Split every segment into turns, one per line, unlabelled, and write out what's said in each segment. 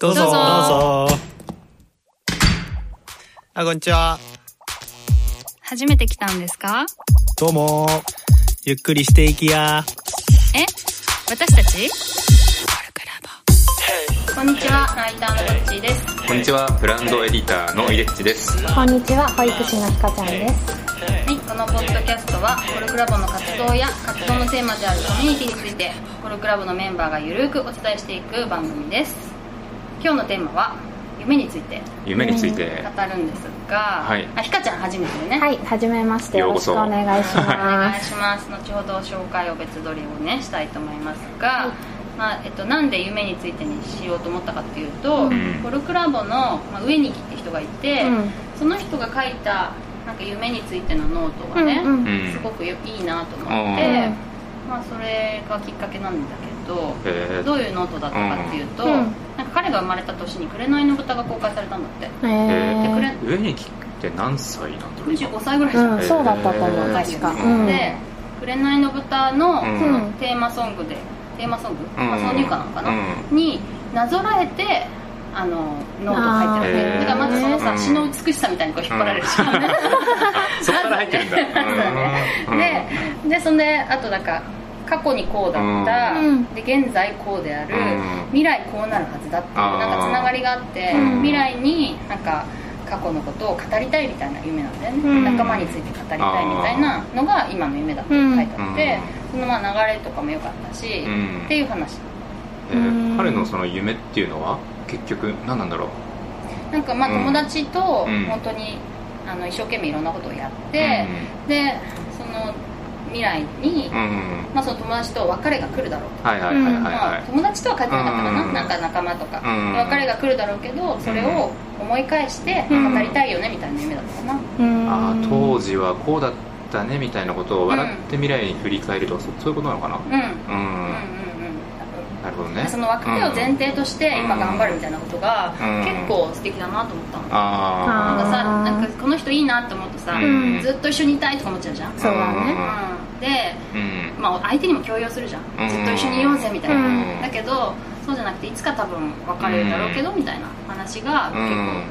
どうぞ。
どうぞ。
どうぞあこんにちは。
初めて来たんですか？
どうも。ゆっくりしていきや。
え？私たち？こんにちは。ライターのどっちーです。
こんにちは、ブランドエディターのイレッチです。
こんにちは、保育士のひかちゃんです。
はい、このポッドキャストはコルクラボの活動や活動のテーマであるコミュニティについてコルクラボのメンバーがゆるくお伝えしていく番組です今日のテーマは夢について。
夢について、
語るんですが、
はい。
あひかちゃん初めてでね、
はい、はじめましてよろしくお願いし
お願
ます。
いします。後ほど紹介を別撮りをねしたいと思いますが、まあえっと、なんで夢についてにしようと思ったかっていうと、
ん。
コルクラボの、まあ、上に木って人がいて、
うん。
その人が書いたなんか夢についてのノートがね、
うんうん。
うん。
すごくよいいなと思って、
うん。
まあ、それがきっかけなんだけど、
えー。
どういうノートだったかっていうと、
うん。
なんか彼が生まれた年に「紅の豚」が公開されたんだって。
え
え
でくれ
ー、
ー、上に来て何歳なんだろう。
25歳ぐらいじゃん、
うん、そうだったと思う、
えー。
確か。
うん。
うん。
で「紅の豚」の
うん。
そのテーマソングでテーマソング、
うん。
まあ、挿入歌なのかな、
う
になぞらえてあのノートを書いてる
あー。
だからまずそのさ
うん
詩の美しさみたいにこう引っ張られるじゃん、
あ そこから入ってるんだ。
そう。だねででそんであとなんか過去にこうだった、
うん。
で現在こうである、
うん。
未来こうなるはずだっていうなんかつながりがあって、
うん。
未来になんか過去のことを語りたいみたいな夢なんだよね、
うん。
仲間について語りたいみたいなのが今の夢だって書いてあって、そのまあ流れとかも良かったし、
うん。
っていう話。
えー彼のその夢っていうのは結局何なんだろう？
なんかまあ
うん。
友達と
うん。
本当にあの一生懸命いろんなことをやって、でその未来に、
うん、うん、
まあ、その友達と別れが来るだろうと。
はいはいはいはい
まあ、
はい。
友達とは書いてなかったかな、
うん
なんか仲間とか、
うん
別れが来るだろうけどそれを思い返して
うん
語りたいよねみたいな夢だったかな、
うん。
あー当時はこうだったねみたいなことを笑って未来に振り返ると、そそういうことなのかな。
うん、うん
ね。
その別れを前提として今頑張るみたいなことが
うん。
結構素敵だなと思ったの、
あ
なんかさなんかこの人いいなって思うとさ、
うん。
ずっと一緒にいたいとか思っちゃうじゃん、
そうだね。
うん、で、まあ、相手にも強要するじゃん、
うん。
ずっと一緒にいようぜみたいな、
うん。
だけどそうじゃなくていつか多分別れるだろうけど、みたいな話が結構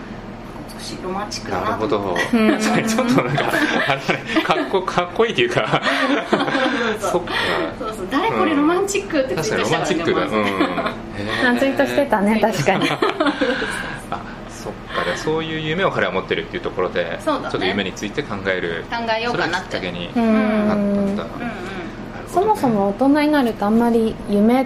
美しいロマンチックだ
なるほ
なと思っ
ど。
うん
確かにちょっとなんか、あれかっこ、かっこいいっていうか、
そ
っか。
そうそう誰これロマンチックってツイ
確か
ートした
にロマンチックだ。うん。
あツイートしてたね、確かに。
あ、そっか。でそういう夢を彼は持ってるっていうところで、
ね
ちょっと夢について考える。
考えようかなって
きっかけに
う
なったんだ。
ん。
うんうん
なる
そもそも大人になるとあんまり夢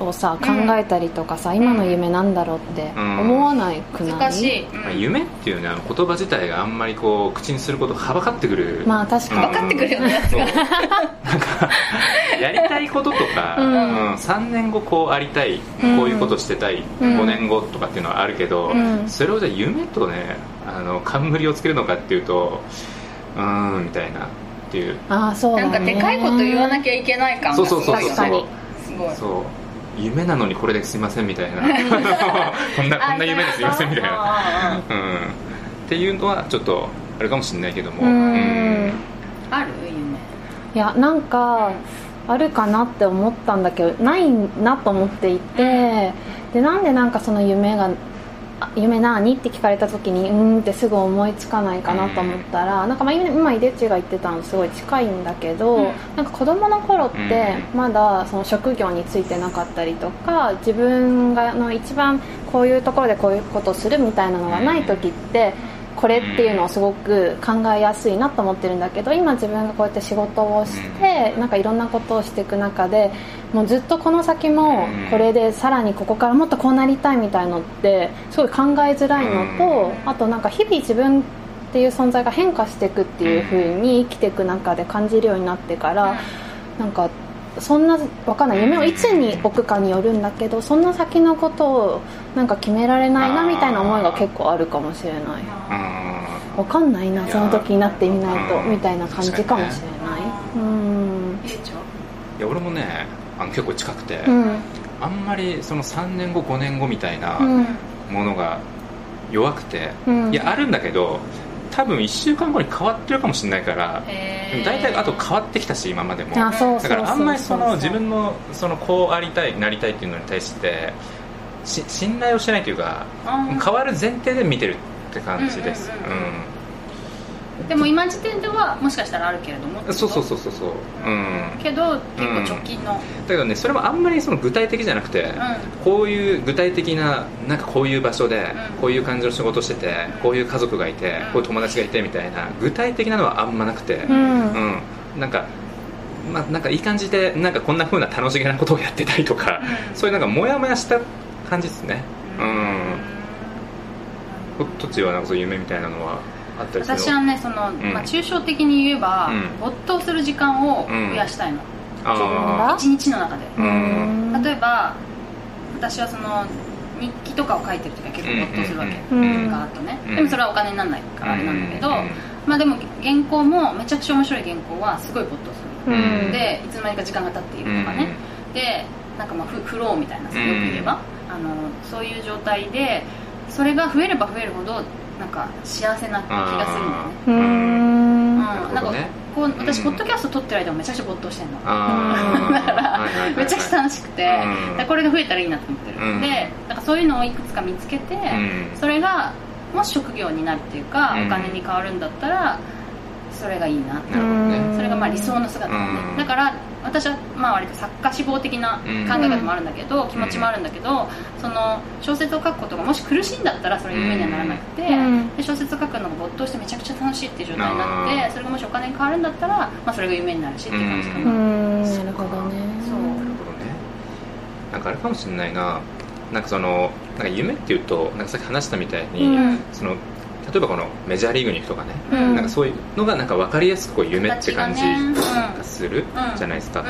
をさ、考えたりとかさ、今の夢なんだろうって思わないくない？
難しい、うん。
まあ夢っていうね、あの言葉自体があんまりこう、口にすることはばかってくる。
まあ確かに。
分かってくるよね。やつが
やりたいこととか、
う
うん。ん3年後こうありたい、
うん。
こういうことしてたい、
うん。
5年後とかっていうのはあるけど、
うん。
それをじゃあ夢とねあの冠をつけるのかっていうとうーんみたいなっていう。
ああ、そうだね。
なんかでかいこと言わなきゃいけない感がす
そうそうそう
ごいよね
確かに。
すごい
そう夢なのにこれですいませんみたいな。こんなこんな夢ですいませんみたいな、
な
うん、っていうのはちょっとあるかもしれないけども。
うん。
ある夢。
いやなんかあるかなって思ったんだけどないなと思っていてでなんでなんかその夢があ夢何って聞かれた時にうーんってすぐ思いつかないかなと思ったら、なんかまあ今今井出地が言ってたのすごい近いんだけど、
うん。
なんか子供の頃ってまだその職業についてなかったりとか自分があの一番こういうところでこういうことをするみたいなのがない時ってこれっていうのをすごく考えやすいなと思ってるんだけど今自分がこうやって仕事をしてなんかいろんなことをしていく中でもうずっとこの先もこれでさらにここからもっとこうなりたいみたいのってすごい考えづらいのとあとなんか日々自分っていう存在が変化していくっていう風に生きていく中で感じるようになってからなんかそんなわかんない。夢をいつに置くかによるんだけどそんな先のことをなんか決められないなみたいな思いが結構あるかもしれない。
うん。
わかんないなその時になってみないと
うん。
みたいな感じかもしれない。うん。
いや俺もねあの結構近くて、
うん。
あんまりその3年後5年後みたいな
うん。
ものが弱くて、
うん。
いやあるんだけど多分1週間後に変わってるかもしれないから大体あと変わってきたし今までも。だからあんまりその自分のそのこうありたいなりたいっていうのに対してし信頼をしてないというか変わる前提で見てるって感じです。
うん。うんでも今時点ではもしかしたらあるけれども
うんそうそうそうそうそう。うん。
けど結構直近の、
だけどねそれもあんまりその具体的じゃなくて、
う
こういう具体的ななんかこういう場所で、
うん。
こういう感じの仕事しててこういう家族がいて、
うん。
こういう友達がいてみたいな具体的なのはあんまなくて、
うん。
うん。なんかまあ、なんかいい感じでなんかこんな風な楽しげなことをやってたりとか、
うん。
そういうなんかモヤモヤした感じですね。
ん。
うん。こっちはなんかそういう夢みたいなのは？
私はねその、
ん。
まあ、抽象的に言えば、
うん。
没頭する時間を増やしたいの、
あ
一日の中で、例えば私はその日記とかを書いてる時は結構没頭するわけ、ガーッとね、
うん。
でもそれはお金にならないからあれなんだけど、
うん。
まあでも原稿もめちゃくちゃ面白い原稿はすごい没頭するでいつの間にか時間が経っているとかね、でなんかまあフフローみたいなよく言えば、あのそういう状態でそれが増えれば増えるほどなんか幸せな気がするんだよね。
うーん。
うん。
な
んかこう私、
うん。
ポッドキャスト撮ってる間もめちゃくちゃ没頭してんの。
あ
だからめちゃくちゃ楽しくて、これが増えたらいいなと思ってる、
うん。
でなんかそういうのをいくつか見つけて、
うん。
それがもし職業になるっていうか、
うん。
お金に変わるんだったらそれがいいなって。
ね。
それがまあ理想の姿だね、
うん。
だから私はまあ割と作家志望的な考え方もあるんだけど、気持ちもあるんだけどその小説を書くことがもし苦しいんだったらそれ夢にはならなくて、
うん。
で小説を書くのが没頭してめちゃくちゃ楽しいっていう状態になってそれがもしお金に変わるんだったら、まあ、それが夢になるしっていう感じか
う
な、
ん。なるほどね。
そう。
なるほどね。なんかあれかもしれないな。なんかそのなんか夢っていうとなんかさっき話したみたいに、
うん。
その例えばこのメジャーリーグに行くとかね、
うん。
なんかそういうのがなんか分かりやすくこう夢って感じ
形が
する
うん
じゃないですか、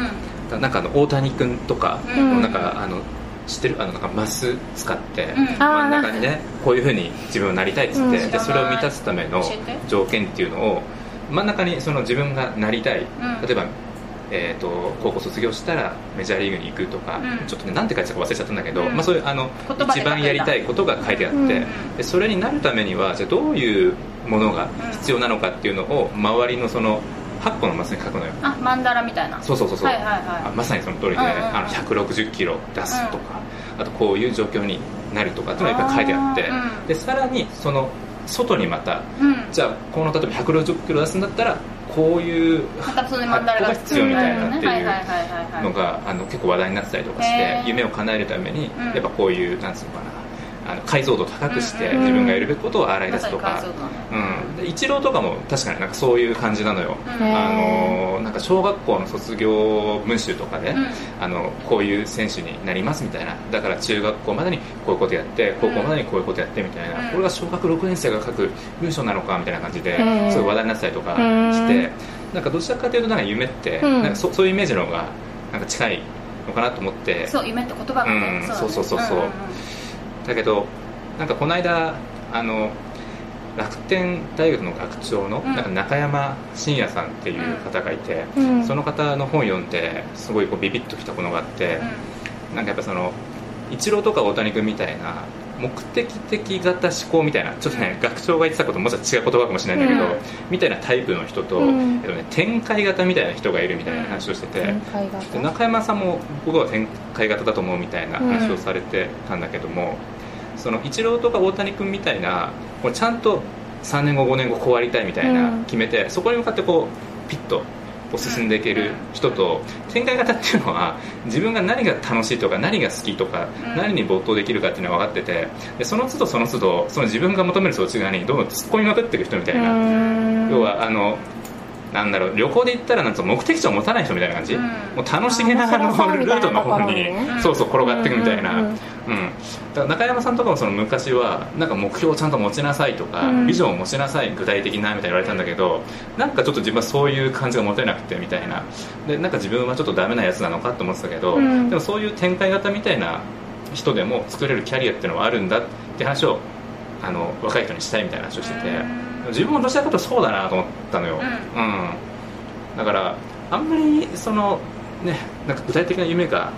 なんかあの大谷君とか、
うん。
なんかあの知ってるあのなんかマス使って、
うん。
真ん中にねこういうふうに自分をなりたいっつって、
うん。
でそれを満たすための条件っていうのを真ん中にその自分がなりたい、
ん。
例えば、えー、と高校卒業したらメジャーリーグに行くとか、
うん。
ちょっとねなんて書いてたか忘れちゃったんだけど、
うん。
まあ、そういうあの一番やりたいことが書いてあって、
うん。
でそれになるためにはじゃあどういうものが必要なのかっていうのを周りのその8個のマスに書くのよ。
あマンダラみたいな。
そうそうそうそう、
はいはいはい。
あまさにその通りで、
うんうん
あの160キロ出すとか、あとこういう状況になるとかっていうのがいっぱい書いてあってでさらにその外にまた
うん。
じゃあこの例えば160キロ出すんだったらこういう
またそのマンダラが
必要みたいなっていうのがあの結構話題になってたりとかして夢を叶えるために
うん。
やっぱこういうなんつうのかなあの解像度高くして自分がやるべきことを洗い出
ます
とか。うん、でイチローとかも確かになんかそういう感じなのよ、あのなんか小学校の卒業文集とかで、
うん。
あのこういう選手になりますみたいな。だから中学校までにこういうことやって高校までにこういうことやってみたいな、
うん。
これが小学6年生が書く文章なのかみたいな感じで、
うん
すごい話題になってたりとか
うん。
して、なんかどちらかというとなんか夢って、
うん。
なんかそそういうイメージの方がなんか近いのかなと思って。
そう夢って言葉がね、
うん。そうそうそうそうん
んん
だけどなんかこの間あの楽天大学の学長の
うん。
なんか中山真也さんっていう方がいて、
うん。
その方の本読んですごいこうビビッときたものがあって、なんかやっぱそのイチローとか大谷君みたいな目的的型思考みたいなちょっとね学長が言ってたこともちょっと違う言葉かもしれないんだけど、
うん。
みたいなタイプの人と、
うん。
えっとね、展開型みたいな人がいるみたいな話をしてて、中山さんも僕は展開型だと思うみたいな話をされてたんだけども、そのイチローとか大谷君みたいなこうちゃんと3年後5年後こうありたいみたいな
うん。
決めて、そこに向かってこうピッと進んでいける人と展開型っていうのは自分が何が楽しいとか何が好きとか
うん。
何に没頭できるかっていうのが分かっててでその都度その都度その自分が求めるそっち側にどんどん突っ込みまくっていく人みたいな。
うん。
要はあのなんだろう旅行で行ったらなんつうの目的地を持たない人みたいな感じ、
うん
もう楽しげなあの
あ面白そう
ルートの方にそうそう転がっていくみたいな、
う
うんんだから中山さんとかもその昔はなんか目標をちゃんと持ちなさいとか、
うん
ビジョンを持ちなさい具体的なみたいに言われたんだけどなんかちょっと自分はそういう感じが持てなくてみたいなでなんか自分はちょっとダメなやつなのかと思ってたけど、
うん
でもそういう展開型みたいな人でも作れるキャリアっていうのはあるんだって話をあの若い人にしたいみたいな話をしてて。自分もどちらかというとそうだなと思ったのよ、
う
うん。だからあんまりそのねなんか具体的な夢が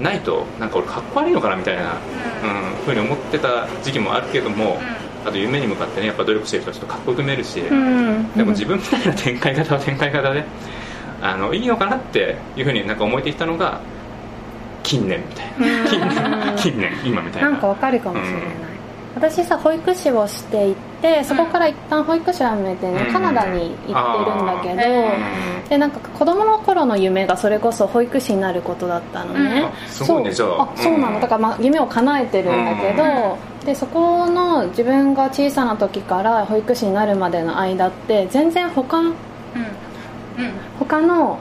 ないとなんか俺かっこ悪いのかなみたいな、うん。ふうに思ってた時期もあるけども、あと夢に向かってねやっぱ努力してる人はちょっとかっこよく見えるし、
うん。
でも自分みたいな展開型は展開型であのいいのかなっていうふうになんか思えてきたのが近年みたいな。近年近年今みたいな。
なんかわかるかもしれない、私さ保育士をしていてそこから一旦保育士を辞めてね、
うん。
カナダに行ってるんだけど、でなんか子供の頃の夢がそれこそ保育士になることだったのね、
あすごいね
そう。
じゃあ。
あそうなの。だから、まあ、夢を叶えてるんだけど、でそこの自分が小さな時から保育士になるまでの間って全然他
うん。うん。
他の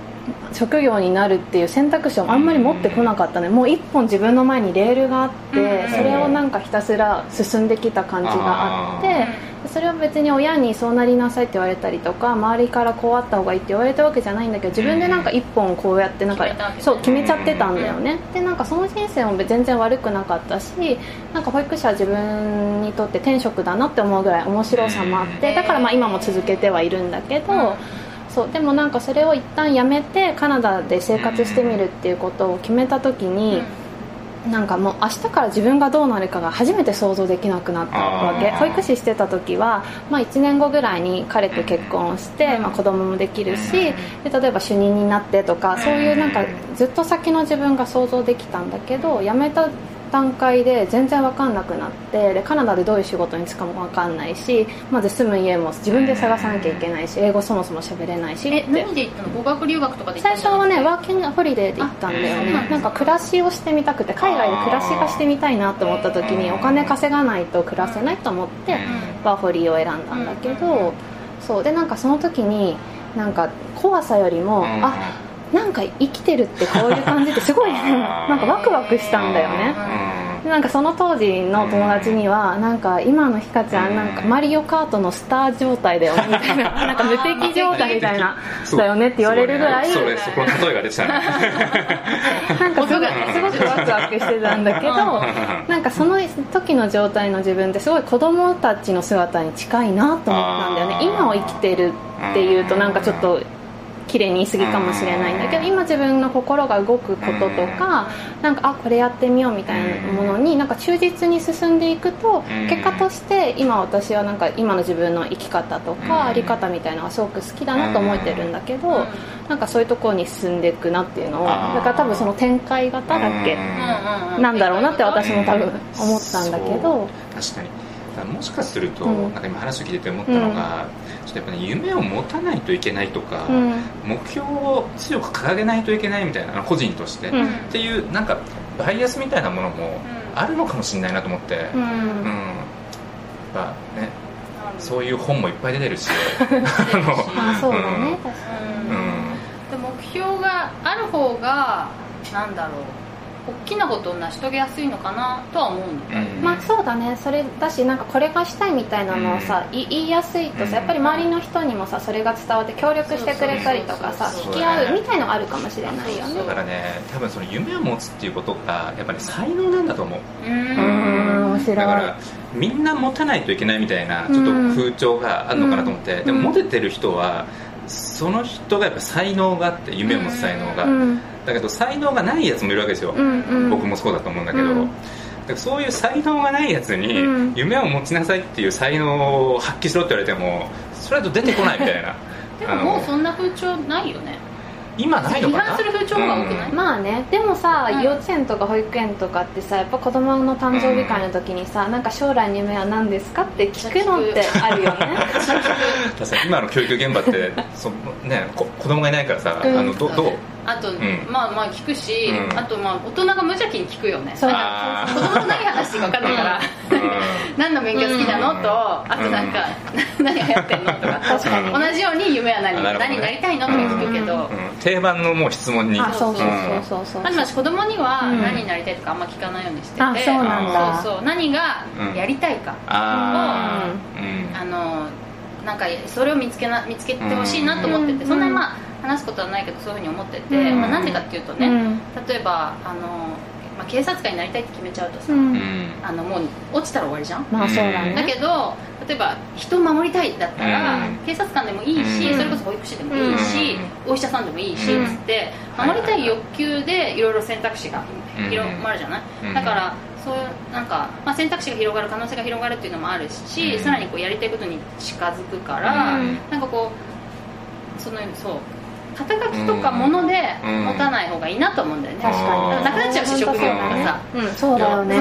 職業になるっていう選択肢をあんまり持ってこなかったねもう一本自分の前にレールがあって
うん。
それをなんかひたすら進んできた感じがあってそれは別に親にそうなりなさいって言われたりとか周りからこうあった方がいいって言われたわけじゃないんだけど自分でなんか一本こうやってなんかそう決めちゃってたんだよね。でなんかその人生も全然悪くなかったしなんか保育士は自分にとって天職だなって思うぐらい面白さもあってだからまあ今も続けてはいるんだけど、
うん
そうでもなんかそれを一旦やめてカナダで生活してみるっていうことを決めた時に、なんかもう明日から自分がどうなるかが初めて想像できなくなったわけ。保育士してた時は、まあ、1年後ぐらいに彼と結婚して、まあ、子供もできるしで例えば主任になってとかそういうなんかずっと先の自分が想像できたんだけど辞めた段階で全然分かんなくなってでカナダでどういう仕事に就くかも分かんないしまず住む家も自分で探さなきゃいけないし英語そもそも喋れないし
え何で行ったの？語学留学とかで
最初はねワーキングホリデーで行ったんだよね。なんか暮らしをしてみたくて海外で暮らしがしてみたいなと思った時にお金稼がないと暮らせないと思ってワーホリを選んだんだけどそう。でなんかその時になんか怖さよりもあなんか生きてるってこういう感じってすごい なんかワクワクしたんだよね。でなんかその当時の友達にはなんか今のひかちゃんなんかマリオカートのスター状態だよ。みたいな。なんか無敵状態みたいな。だよねって言われるぐらい。
それそこの例えが出てたね
なんかすごくすごくワクワクしてたんだけどなんかその時の状態の自分ってすごい子供たちの姿に近いなと思ったんだよね。今を生きてるっていうとなんかちょっと綺麗に言い過ぎかもしれないんだけど今自分の心が動くこととかなんかあこれやってみようみたいなものになんか忠実に進んでいくと
うん。
結果として今私はなんか今の自分の生き方と
うん。
かあり方みたいなのがすごく好きだなと思えてるんだけどなんかそういうところに進んでいくなっていうのをだから多分その展開型だっけ
うん。
なんだろうなって私も多分思ったんだけど。
確かに。もしかすると、
うん。
なんか今話を聞いてて思ったのが、ちょっとやっぱね夢を持たないといけないとか、
うん。
目標を強く掲げないといけないみたいな個人として、
うん。
っていうなんかバイアスみたいなものもあるのかもしれないなと思って、
う
うん。
ん
やっぱねそういう本もいっぱい出てるし。あ
まあそうだね確か
うん。
で目標がある方がなんだろう大きなことを成し遂げやすいのかなとは思うんだよね、
うん。
にまあそうだね。それだしなんかこれがしたいみたいなのをさい言いやすいと
うん。
さやっぱり周りの人にもさそれが伝わって協力してくれたりとかさ引き合うみたいのがあるかもしれないよね。
だからね多分その夢を持つっていうことがやっぱり才能なんだと思う。
うーん。
うん。面白い。
だからみんな持たないといけないみたいなちょっと風潮があるのかなと思って、
うん。
でも持ててる人はその人がやっぱ才能があって夢を持つ才能が、
うん
だけど才能がないやつもいるわけですよ、
うんうん。
僕もそうだと思うんだけど、
うん。
だからそういう才能がないやつに
うん。
夢を持ちなさいっていう才能を発揮しろって言われてもそれだと出てこないみたいな。
でももうそんな風潮ないよね。
今ないのかな？
批判する風潮が多くない？
まあね。でもさ、
うん
幼稚園とか保育園とかってさやっぱ子供の誕生日会の時にさ、なんか将来の夢は何ですかって聞くのってあるよね。
確かに。今の教育現場ってそ、ね、こ子供がいないからさ、
うん。
あのどどう？
あと、
ん。
まあまあ聞くし、
うん。
あとまあ大人が無邪気に聞くよね。子供と何話していいか分かんないから、何の勉強好きなの、
うん。
とあとなんか、何流行ってんのとか。
確かに。
同じように夢は何、
ね。
何になりたいのとか聞くけど、
うん。定番のもう質問に。
あそうそうそうそう。そう
まず私子供には
うん。
何になりたいとかあんま聞かないようにしてて、
うなんだ。
そうそう。何がやりたいか、
ああうん。
あのなんかそれを見つけな見つけてほしいなと思ってて、
うん。
そんなにまあ話すことはないけどそういうふうに思ってて、
うん。
まあ、なんでかっていうとね、
うん。
例えばあの、まあ、警察官になりたいって決めちゃうとさ、
うん。
うん
あのもう落ちたら終わりじゃん、
まあそうだね。
だけど例えば人を守りたいだったら、
うん。
警察官でもいいし、
うん。
それこそ保育士でもいいし、お医者さんでもいいし、
うん。
つって
はい
守りたい欲求でいろいろ選択肢が
うん
広まるじゃない、
うん。
だからそういうなんか、まあ、選択肢が広がる可能性が広がるっていうのもあるし、
うん。
さらにこうやりたいことに近づくから、
うん。
なんかこうそのそう肩書きとかもので
うん。
持たない方がいいなと思うんだよね。
確かに。
なくなっちゃうし職業とかさ。
うん。そうだよね。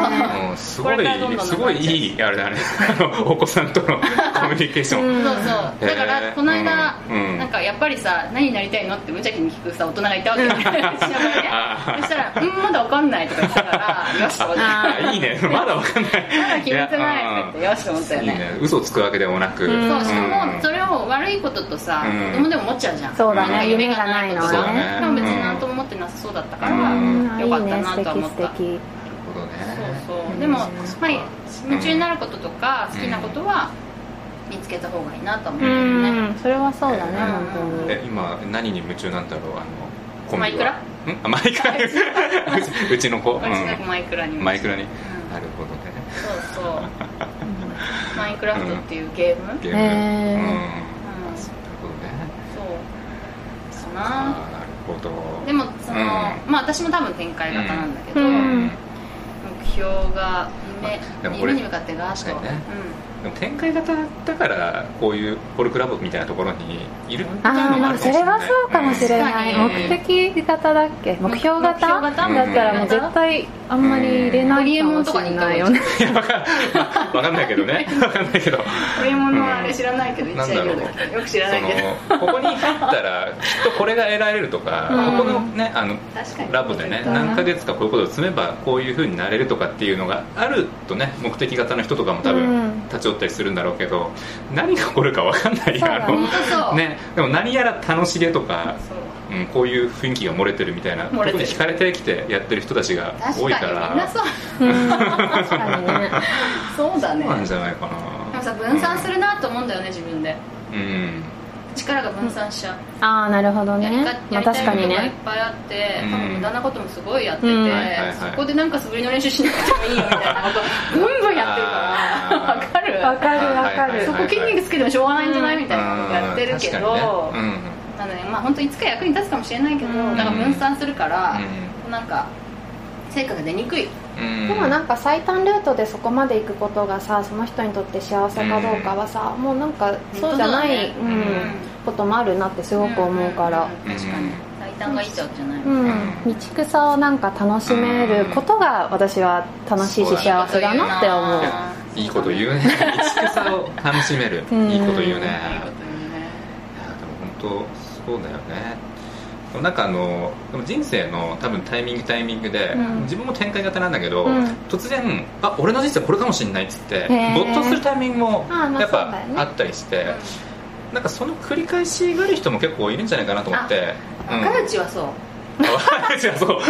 う。ん。すごい
これからどんどん
すごいいいあれだね。あのお子さんとの コミュニケーション、
うん。
そうそう。だからこの間、
うん。
なんかやっぱりさ何になりたいのって無邪気に聞くさ大人がいたわけ。よねそしたら「うんまだわかんない」とか言ってたから よしと思って。
いいね。まだわかんない。
まだ決めてないって言ってよしと思ったよね。
いいね。嘘つくわけでもなく、
うん
そうしかも
うん。
それを悪いこととさ、
うん。
子供でも思っちゃうじゃん。
そうだね
なんか夢がないことが
そうだね。
でも別に何とも思ってなさそうだったから、
うん。
よかった
いいね
なとは思った。
素敵素敵
なるほどね。
そうそう。でも、まあ、夢中になることとか好きなことは見つけた方がいいなと思う
う
んだよね、
ん。それはそうだね
うん。
本当に。
え今何に夢中なんだろうあのコンビは？
マイクラ？
ん？あマイクラ？うちの子、うん。
うちのマイクラに。も
マイクラに、
ん。
なるほどね。
そうそう。マインクラフトっていうゲーム、
ゲーム、
へー。
うんな
な。
あーなるほど。
でもその、
うん。
まあ私も多分展開型なんだけど、
うん。
目標が夢夢に向かってガーッと、
確かにねでも展開型だからこういうフォルクラブみたいなところにいるっていう
あ
のもあるかもしれない
それはそうかもしれない。
うん
目的型だっけ？目標型？
目標型？
だったらもう絶対あんまり入れないかもしれない。よね
いやわかんわかんないけどね。わかんないけど。
うんホリエモンのあれ知らないけど、
うん
言っちゃいるんだけどよく知らないけど。
ここに入ったらきっとこれが得られるとか、
うん。
ここのねあのラボでね何ヶ月かこういうことを積めばこういうふうになれるとかっていうのがあるとね目的型の人とかも多
う
分
ん。
立ち寄ったりするんだろうけど何が起こるか分かんない
そうだね。
あの
本当そう。
ね、でも何やら楽しげとか、
そう。
うん、こういう雰囲気が漏れてるみたいなところ
漏れてる。
に惹かれてきてやってる人たちが多いから。
確かにね。
そうだね。
そうなんじゃないかな。
でもさ分散するなと思うんだよね自分で。
うん
力が分散しちゃう、
ああなるほどね。
やりか
まあ確かに
やりたいことがいっ
ね
ぱいあって、
うん。
多分無駄なこともすごいやってて、
うん。はい
はいはい。
そこでなんか素振りの練習しなくてもいいよみたいなことブンブンやってるから。わかる。
わかる。わかる
そこ筋肉つけてもしょうがないんじゃないみたいなことやってるけど、なのでまあ本当いつか役に立つかもしれないけど、
うん。
だから分散するから、
う
なんか成果が出にくい、
んうん。
でもなんか最短ルートでそこまで行くことがさその人にとって幸せかどうかはさ、もうなんかそうじゃない、うんこともあるなってすごく思うから、
ん。確かに。最短がいいってわけじゃない、
うん、道草をなんか楽しめることが私は楽しいし幸せだなって思う。
いいこと言うね。道草を楽しめる。
うん。
いいこと言うね。
いいこと言うね。
でも本当そうだよねでもなんかあのでも人生の多分タイミングタイミングで、
うん。
自分も展開型なんだけど、
うん。
突然あ俺の人生これかもしれないっつって
ー。
没頭するタイミングもやっぱあったりして、なんかその繰り返しがある人も結構いるんじゃないかなと思って。うん。
若いうちはそう。
若いうちはそう。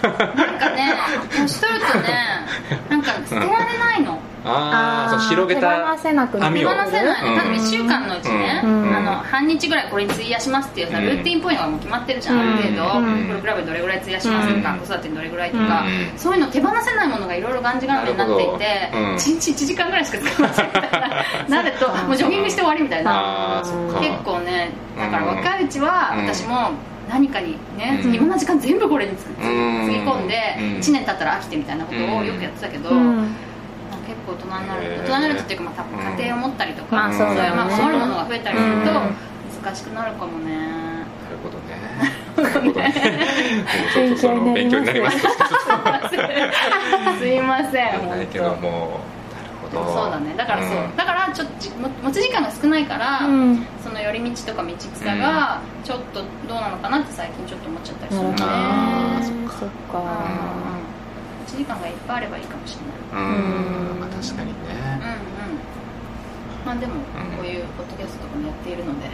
なんかね年取るとねなんか捨てられないの
ああそう広げ
手
た
放せなくなる。
網を。
手放せない。
うん。
の多分1週間のうちね、
うん。
あの半日ぐらいこれに費やしますっていうさ
うん。
ルーティンっぽいのがもう決まってるじゃん、
うん。
ある程度、
うん。
プロクラブにどれぐらい費やしますとか、
うん。
子育てにどれぐらいとか、
うん
そういうの手放せないものがいろいろがんじがらめになっていて、
なるほどうん。
1日1時間ぐらいしか使いませんみたいな なるともうジョギングして終わりみたいな。結構ねだから若いうちは
うん。
私も何かにね、
うん。
今の時間全部これにつぎ込んで、
うん。
1年経ったら飽きてみたいなことをよくやってたけど、
うん。
結構大人になる大人になるっていうか、まあ、多分家庭を持ったりとか、
まあそうだよね。
まあ守るものが増えたりすると
うん。
難しくなるかもね、
なるほどね。勉
勉強になり
ま
ます。
すいません。
ない
本
けども。なるほど。
そうだね。だからそう、
ん。
だからちょっと持ち時間が少ないから、
うん。
その寄り道とか道草がちょっとどうなのかなって最近ちょっと思っちゃったりするね。
なるほど
あー
ねそっか
うん持ち時間がいっぱいあればいいかもしれない。
うん。
うん。
まあ確かに
うん
ね
うん。まあでも
うん。
こういうポッドキャストとかもやっているので。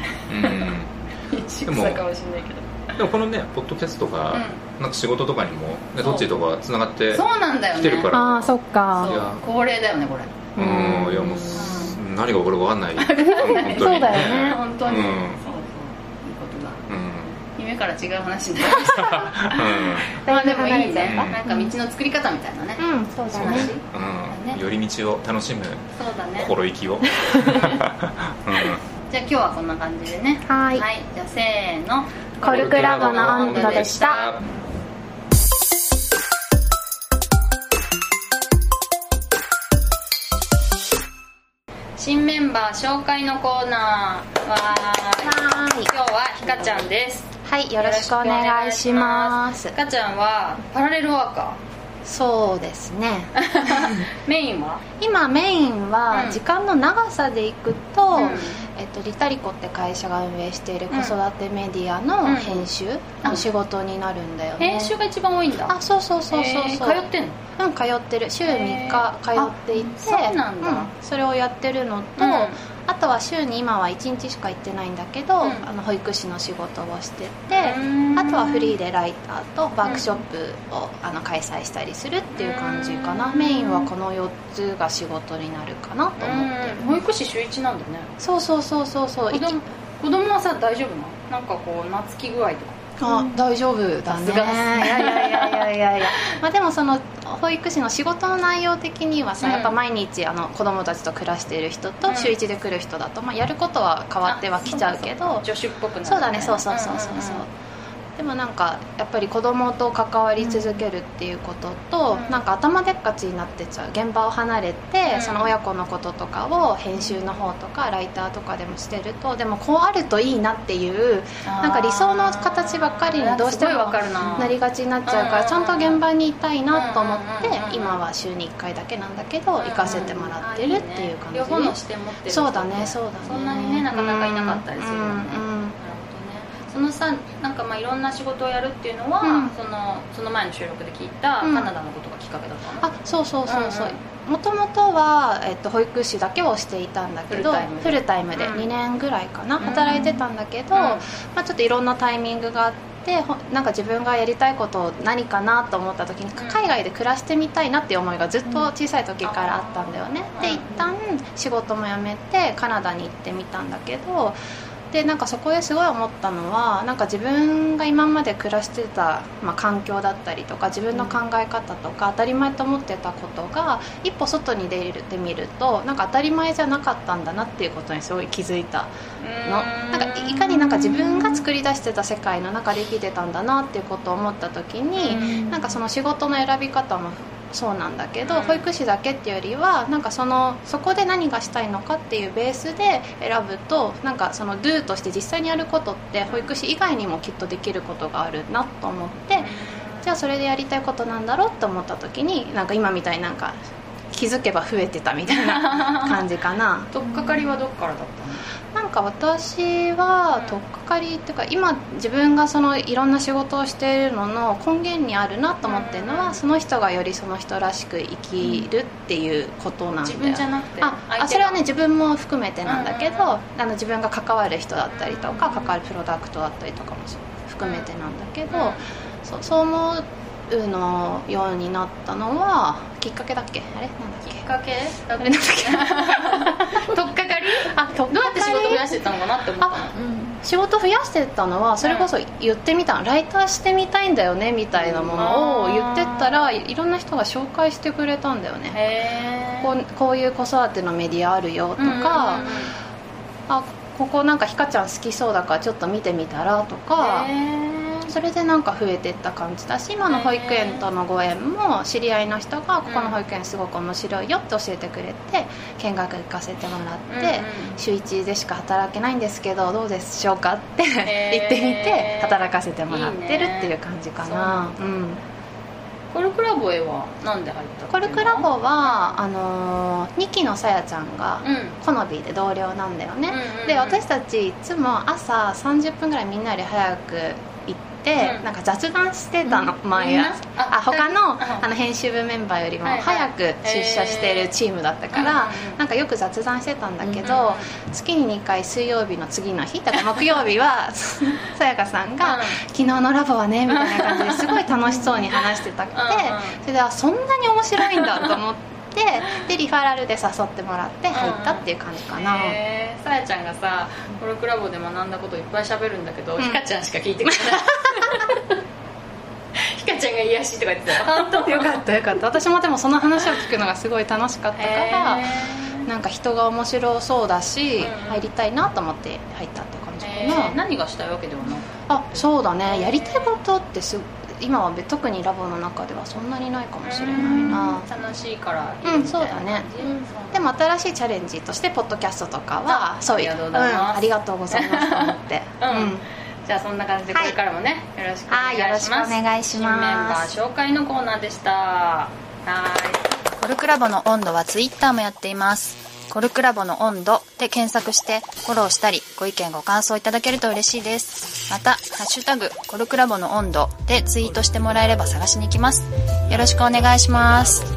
うん。
一草かもしれないけど。
でもこのねポッドキャストがなんか仕事とかにもねどっちとかつながって
そうなんだよね。
来てるから。
ああそっか。
恒例だよねこれ。
うん。いやもうす何が起こるか分かんない。本当に。
そうだよね。
本当に、
うん。
そうそう。いいことだ。
うん
夢から違う話になりましたまあでもいいね。
うん
なんか道の作り方みたいなね。
うんそうだね。
話。
うん。うん寄り道を楽しむ。
そうだね。
心意気を。うん。
じゃあ今日はこんな感じでね。
はい。
じゃあせーの。
コルクラボの温度でした。
新メンバー紹介のコーナー。
はー。い。
今日はひかちゃんです
はいよろしくお願いします。
ひかちゃんはパラレルワーカ
そうですね。
ー メインは？
今メイン
うん。
は時間の長さでいくと、
うん
えっと、リタリコって会社が運営している子育てメディアの
うん。
編集の仕事になるんだよね、
編集が一番多いんだ。
あそうそうそうそうそう、
通ってんの？
うん通ってる。週3日通っていて
あそうなんだ。
それをやってるのと、
うん。
あとは週に今は1日しか行ってないんだけど、
うん。
あの保育士の仕事をしてて
うん。
あとはフリーでライターとワークショップをあの開催したりするっていう感じかな。
うん。
メインはこの4つが仕事になるかなと思って
保育士週一なんだね。
そうそうそうそうそう。
子供子供はさ大丈夫なの？なんかこう懐き具合とか。
あ大丈夫だね。いやいやいやいやいやいや。まあでもその保育士の仕事の内容的にはさ、
うん。
やっぱ毎日あの子供たちと暮らしている人と
うん。
週一で来る人だと、まあ、やることは変わってはきちゃうけど。
助手っぽくなる
そうだねそうそうそうそう。そう、でもなんかやっぱり子供と関わり続けるっていうことと、
うん。
なんか頭でっかちになってっちゃう現場を離れて、
うん。
その親子のこととかを編集の方とかライターとかでもしてるとでもこうあるといいなっていうなんか理想の形ばっかりにどうしても
な。
なりがちになっちゃうか
うん。
らちゃんと現場にいたいなと思って今は週に1回だけなんだけど行かせてもらってるっていう感じ。
両方の視点持ってる人。
そうだねそうだね。
そんなにねなかなかいなかったりするよね、
うんうん
なるほどねそのさなんかまあいろんな仕事をやるっていうのは、
うん。
そのその前の収録で聞いたカ
うん。
ナダのことがきっかけだったの、
あそうそうそうそう。
うん
もともとは、えっと、保育士だけをしていたんだけど
フルタイムで。
フルタイムで。
うん。
2年ぐらいかな、
うん。
働いてたんだけど、
うん。
まあ、ちょっといろんなタイミングがあってほなんか自分がやりたいことを何かなと思った時に
うん。
海外で暮らしてみたいなっていう思いがずっと小さい時からあったんだよね、
うん。
で一旦仕事も辞めてカナダに行ってみたんだけどでなんかそこですごい思ったのはなんか自分が今まで暮らしてた、まあ、環境だったりとか自分の考え方とか当たり前と思ってたことが一歩外に出てみるとなんか当たり前じゃなかったんだなっていうことにすごい気づいたの。なんかいかになんか自分が作り出してた世界の中で生きてたんだなっていうことを思った時になんかその仕事の選び方もそうなんだけど、
うん
保育士だけっていうよりはなんかそのそこで何がしたいのかっていうベースで選ぶとなんかその do として実際にやることって保育士以外にもきっとできることがあるなと思ってじゃあそれでやりたいことなんだろうと思った時になんか今みたいになんか気づけば増えてたみたいな感じかな。
取っかかりはどっからだったの？
か私は取っかかりっていうか今自分がそのいろんな仕事をしているのの根源にあるなと思ってるのはその人がよりその人らしく生きるっていうことなんだよ。
自分じゃなくて
あそれはね自分も含めてなんだけど、あの自分が関わる人だったりとか関わるプロダクトだったりとかも含めてなんだけど、
うん。
そうそう思うのようになったのはきっかけだっけ？あれ？なんだっけ？
きっかけ？
あれなんだっけ？
取っかかり？
あどう
どうやって仕事増やしてったの？かなって思ったの
あ仕事増やしてたのはそれこそ言ってみたのライターしてみたいんだよねみたいなものを言ってったらいろんな人が紹介してくれたんだよね。
へ
こうこういう子育てのメディアあるよとか、
うんうんうん
あここなんかひかちゃん好きそうだからちょっと見てみたらとかそれでなんか増えてった感じだし今の保育園とのご縁も知り合いの人がここの保育園すごく面白いよって教えてくれて見学行かせてもらって、週1でしか働けないんですけどどうでしょうかって言ってみて働かせてもらってるっていう感じかな。うん。
コルクラボへはなんで入った
コルクラボはあのー、2期のさやちゃんが
うん。
コノビーで同僚なんだよね、で私たちいつも朝30分ぐらいみんなより早くて、
うん。
なんか雑談してたの、
うん。
毎朝
あ
あ他の
うん。
あの編集部メンバーよりも早く出社しているチームだったから、なんかよく雑談してたんだけど、
うんうん
月に2回水曜日の次の日だから 木曜日は さやかさんが、
うん
昨日のラボはね」みたいな感じですごい楽しそうに話してたくて
うんうん。
それであそんなに面白いんだと思ってでリファラルで誘ってもらって入ったっていう感じかな。
へー。さやちゃんがさコルクラボで学んだこといっぱい喋るんだけど、
うん。
ひかちゃんしか聞いてくれない ちゃんが癒やしとか言ってたよ本当。
よかったよかった。私もでもその話を聞くのがすごい楽しかったから
へ
なんか人が面白そうだし、
うん。
入りたいなと思って入ったって感じか
え
な、
何がしたいわけではなく
あそうだね。やりたいことってす今は特にラボの中ではそんなにないかもしれないな。
楽
楽しいからいい
うん
みたいう
だね。
感じ、
でも新しいチャレンジとしてポッドキャストとかは
あ
そういう
ありがとうございます。
んありがとうございますと思って。
うんじゃあそんな感じでこれからもね、よろしくお願いします
お願いします
新メンバー紹介のコーナーでしたは
コルクラボの温度はツイッターもやっています。コルクラボの温度で検索してフォローしたりご意見ご感想いただけると嬉しいです。また、ハッシュタグコルクラボの温度でツイートしてもらえれば探しに行きます。よろしくお願いします。